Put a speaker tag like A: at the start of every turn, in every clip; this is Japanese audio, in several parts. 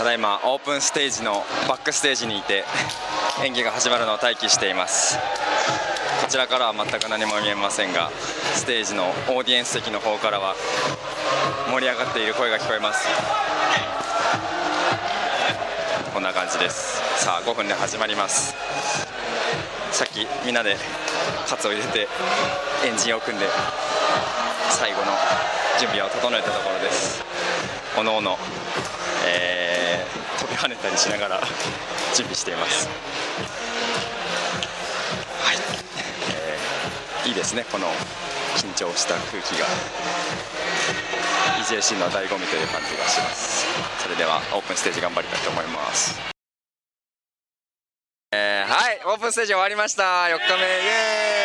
A: ただいまオープンステージのバックステージにいて 演技が始まるのを待機しています。こちらからは全く何も見えませんがステージのオーディエンス席の方からは盛り上がっている声が聞こえます。こんな感じです。さあ5分で始まります。さっきみんなでカツを入れてエンジンを組んで最後の準備を整えたところです。おのおの、えー、跳ねたりしながら準備しています。はい、えーいいですね。この緊張した空気が。EJC の醍醐味という感じがします。それではオープンステージ頑張りたいと思います。えーはい。オープンステージ終わりました。4日目。イエ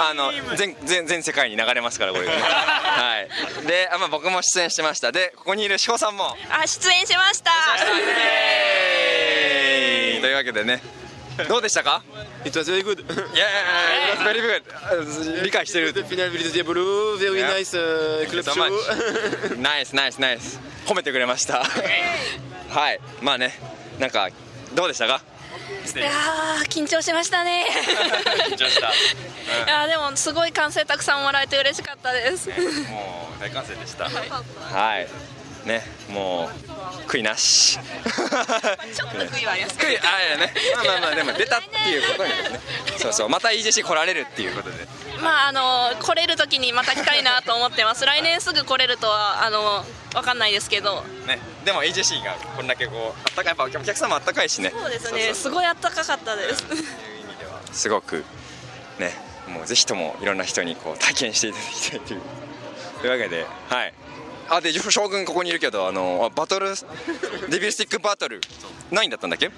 A: あの全全全世界に流れますからこれ はい。であまあ僕も出演してました。でここにいる志保さんも。
B: あ出演しました。
A: というわけでね。どうでしたか
C: ？It was very good.
A: いやいやいや it was very good 理解してる
C: The final the blue, very
A: Yeah.
C: nice uh, club show.
A: ナイス褒めてくれましたはいまあねなんかどうでしたか
B: いやー緊張しましたね。
A: 緊張した、
B: いやーでもすごい歓声たくさんもらえて嬉しかったです、
A: うんもう大歓声でした。はいねもう悔いなし。
B: ちょっと悔いはあります。
A: 悔いあいやね。まあまあまあでも出たっていうことにね。そうそうまた EJC 来られるっていうことで。
B: まああの来れる時にまた来たいなと思ってます。来年すぐ来れるとはあのわかんないですけど。
A: ね。でも EJC がこんだけこうあったかいやっぱお客様あったかいしね。
B: そうですね。すごいあったかかったです。
A: そういう意味では。すごくね。もうぜひともいろんな人にこう体験していただきたいという。というわけではいあで将軍ここにいるけどあのバトル デビルスティックバトル何位だったんだっけ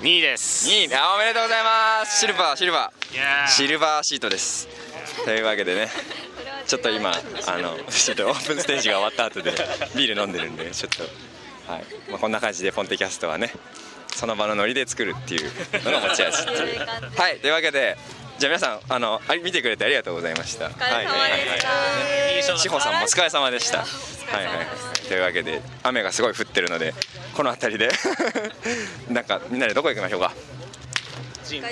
D: ？2位です。
A: 2位。あおめでとうございます。シルバーシルバー。シルバーシートです。というわけでね。ちょっと今あのちょっとオープンステージが終わった後で ビール飲んでるんでちょっとはい、まあ、こんな感じでポンテキャストはねその場のノリで作るっていうのが持ち味っていう。はい。というわけでじゃあ皆さんあのあ見てくれてありがとうございました。お疲
B: れ様でした。
A: 志保さんもお疲れ様でしたはいはい。はいというわけで雨がすごい降ってるのでこの辺りで。なんかみんなでどこ行きましょうか？ジンあ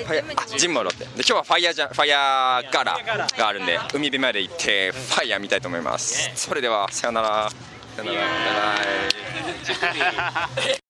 A: ジンモロってで今日はファイヤーじゃファイヤーガラがあるんで海辺まで行ってファイヤー見たいと思いますそれではさよならさよならバイバイ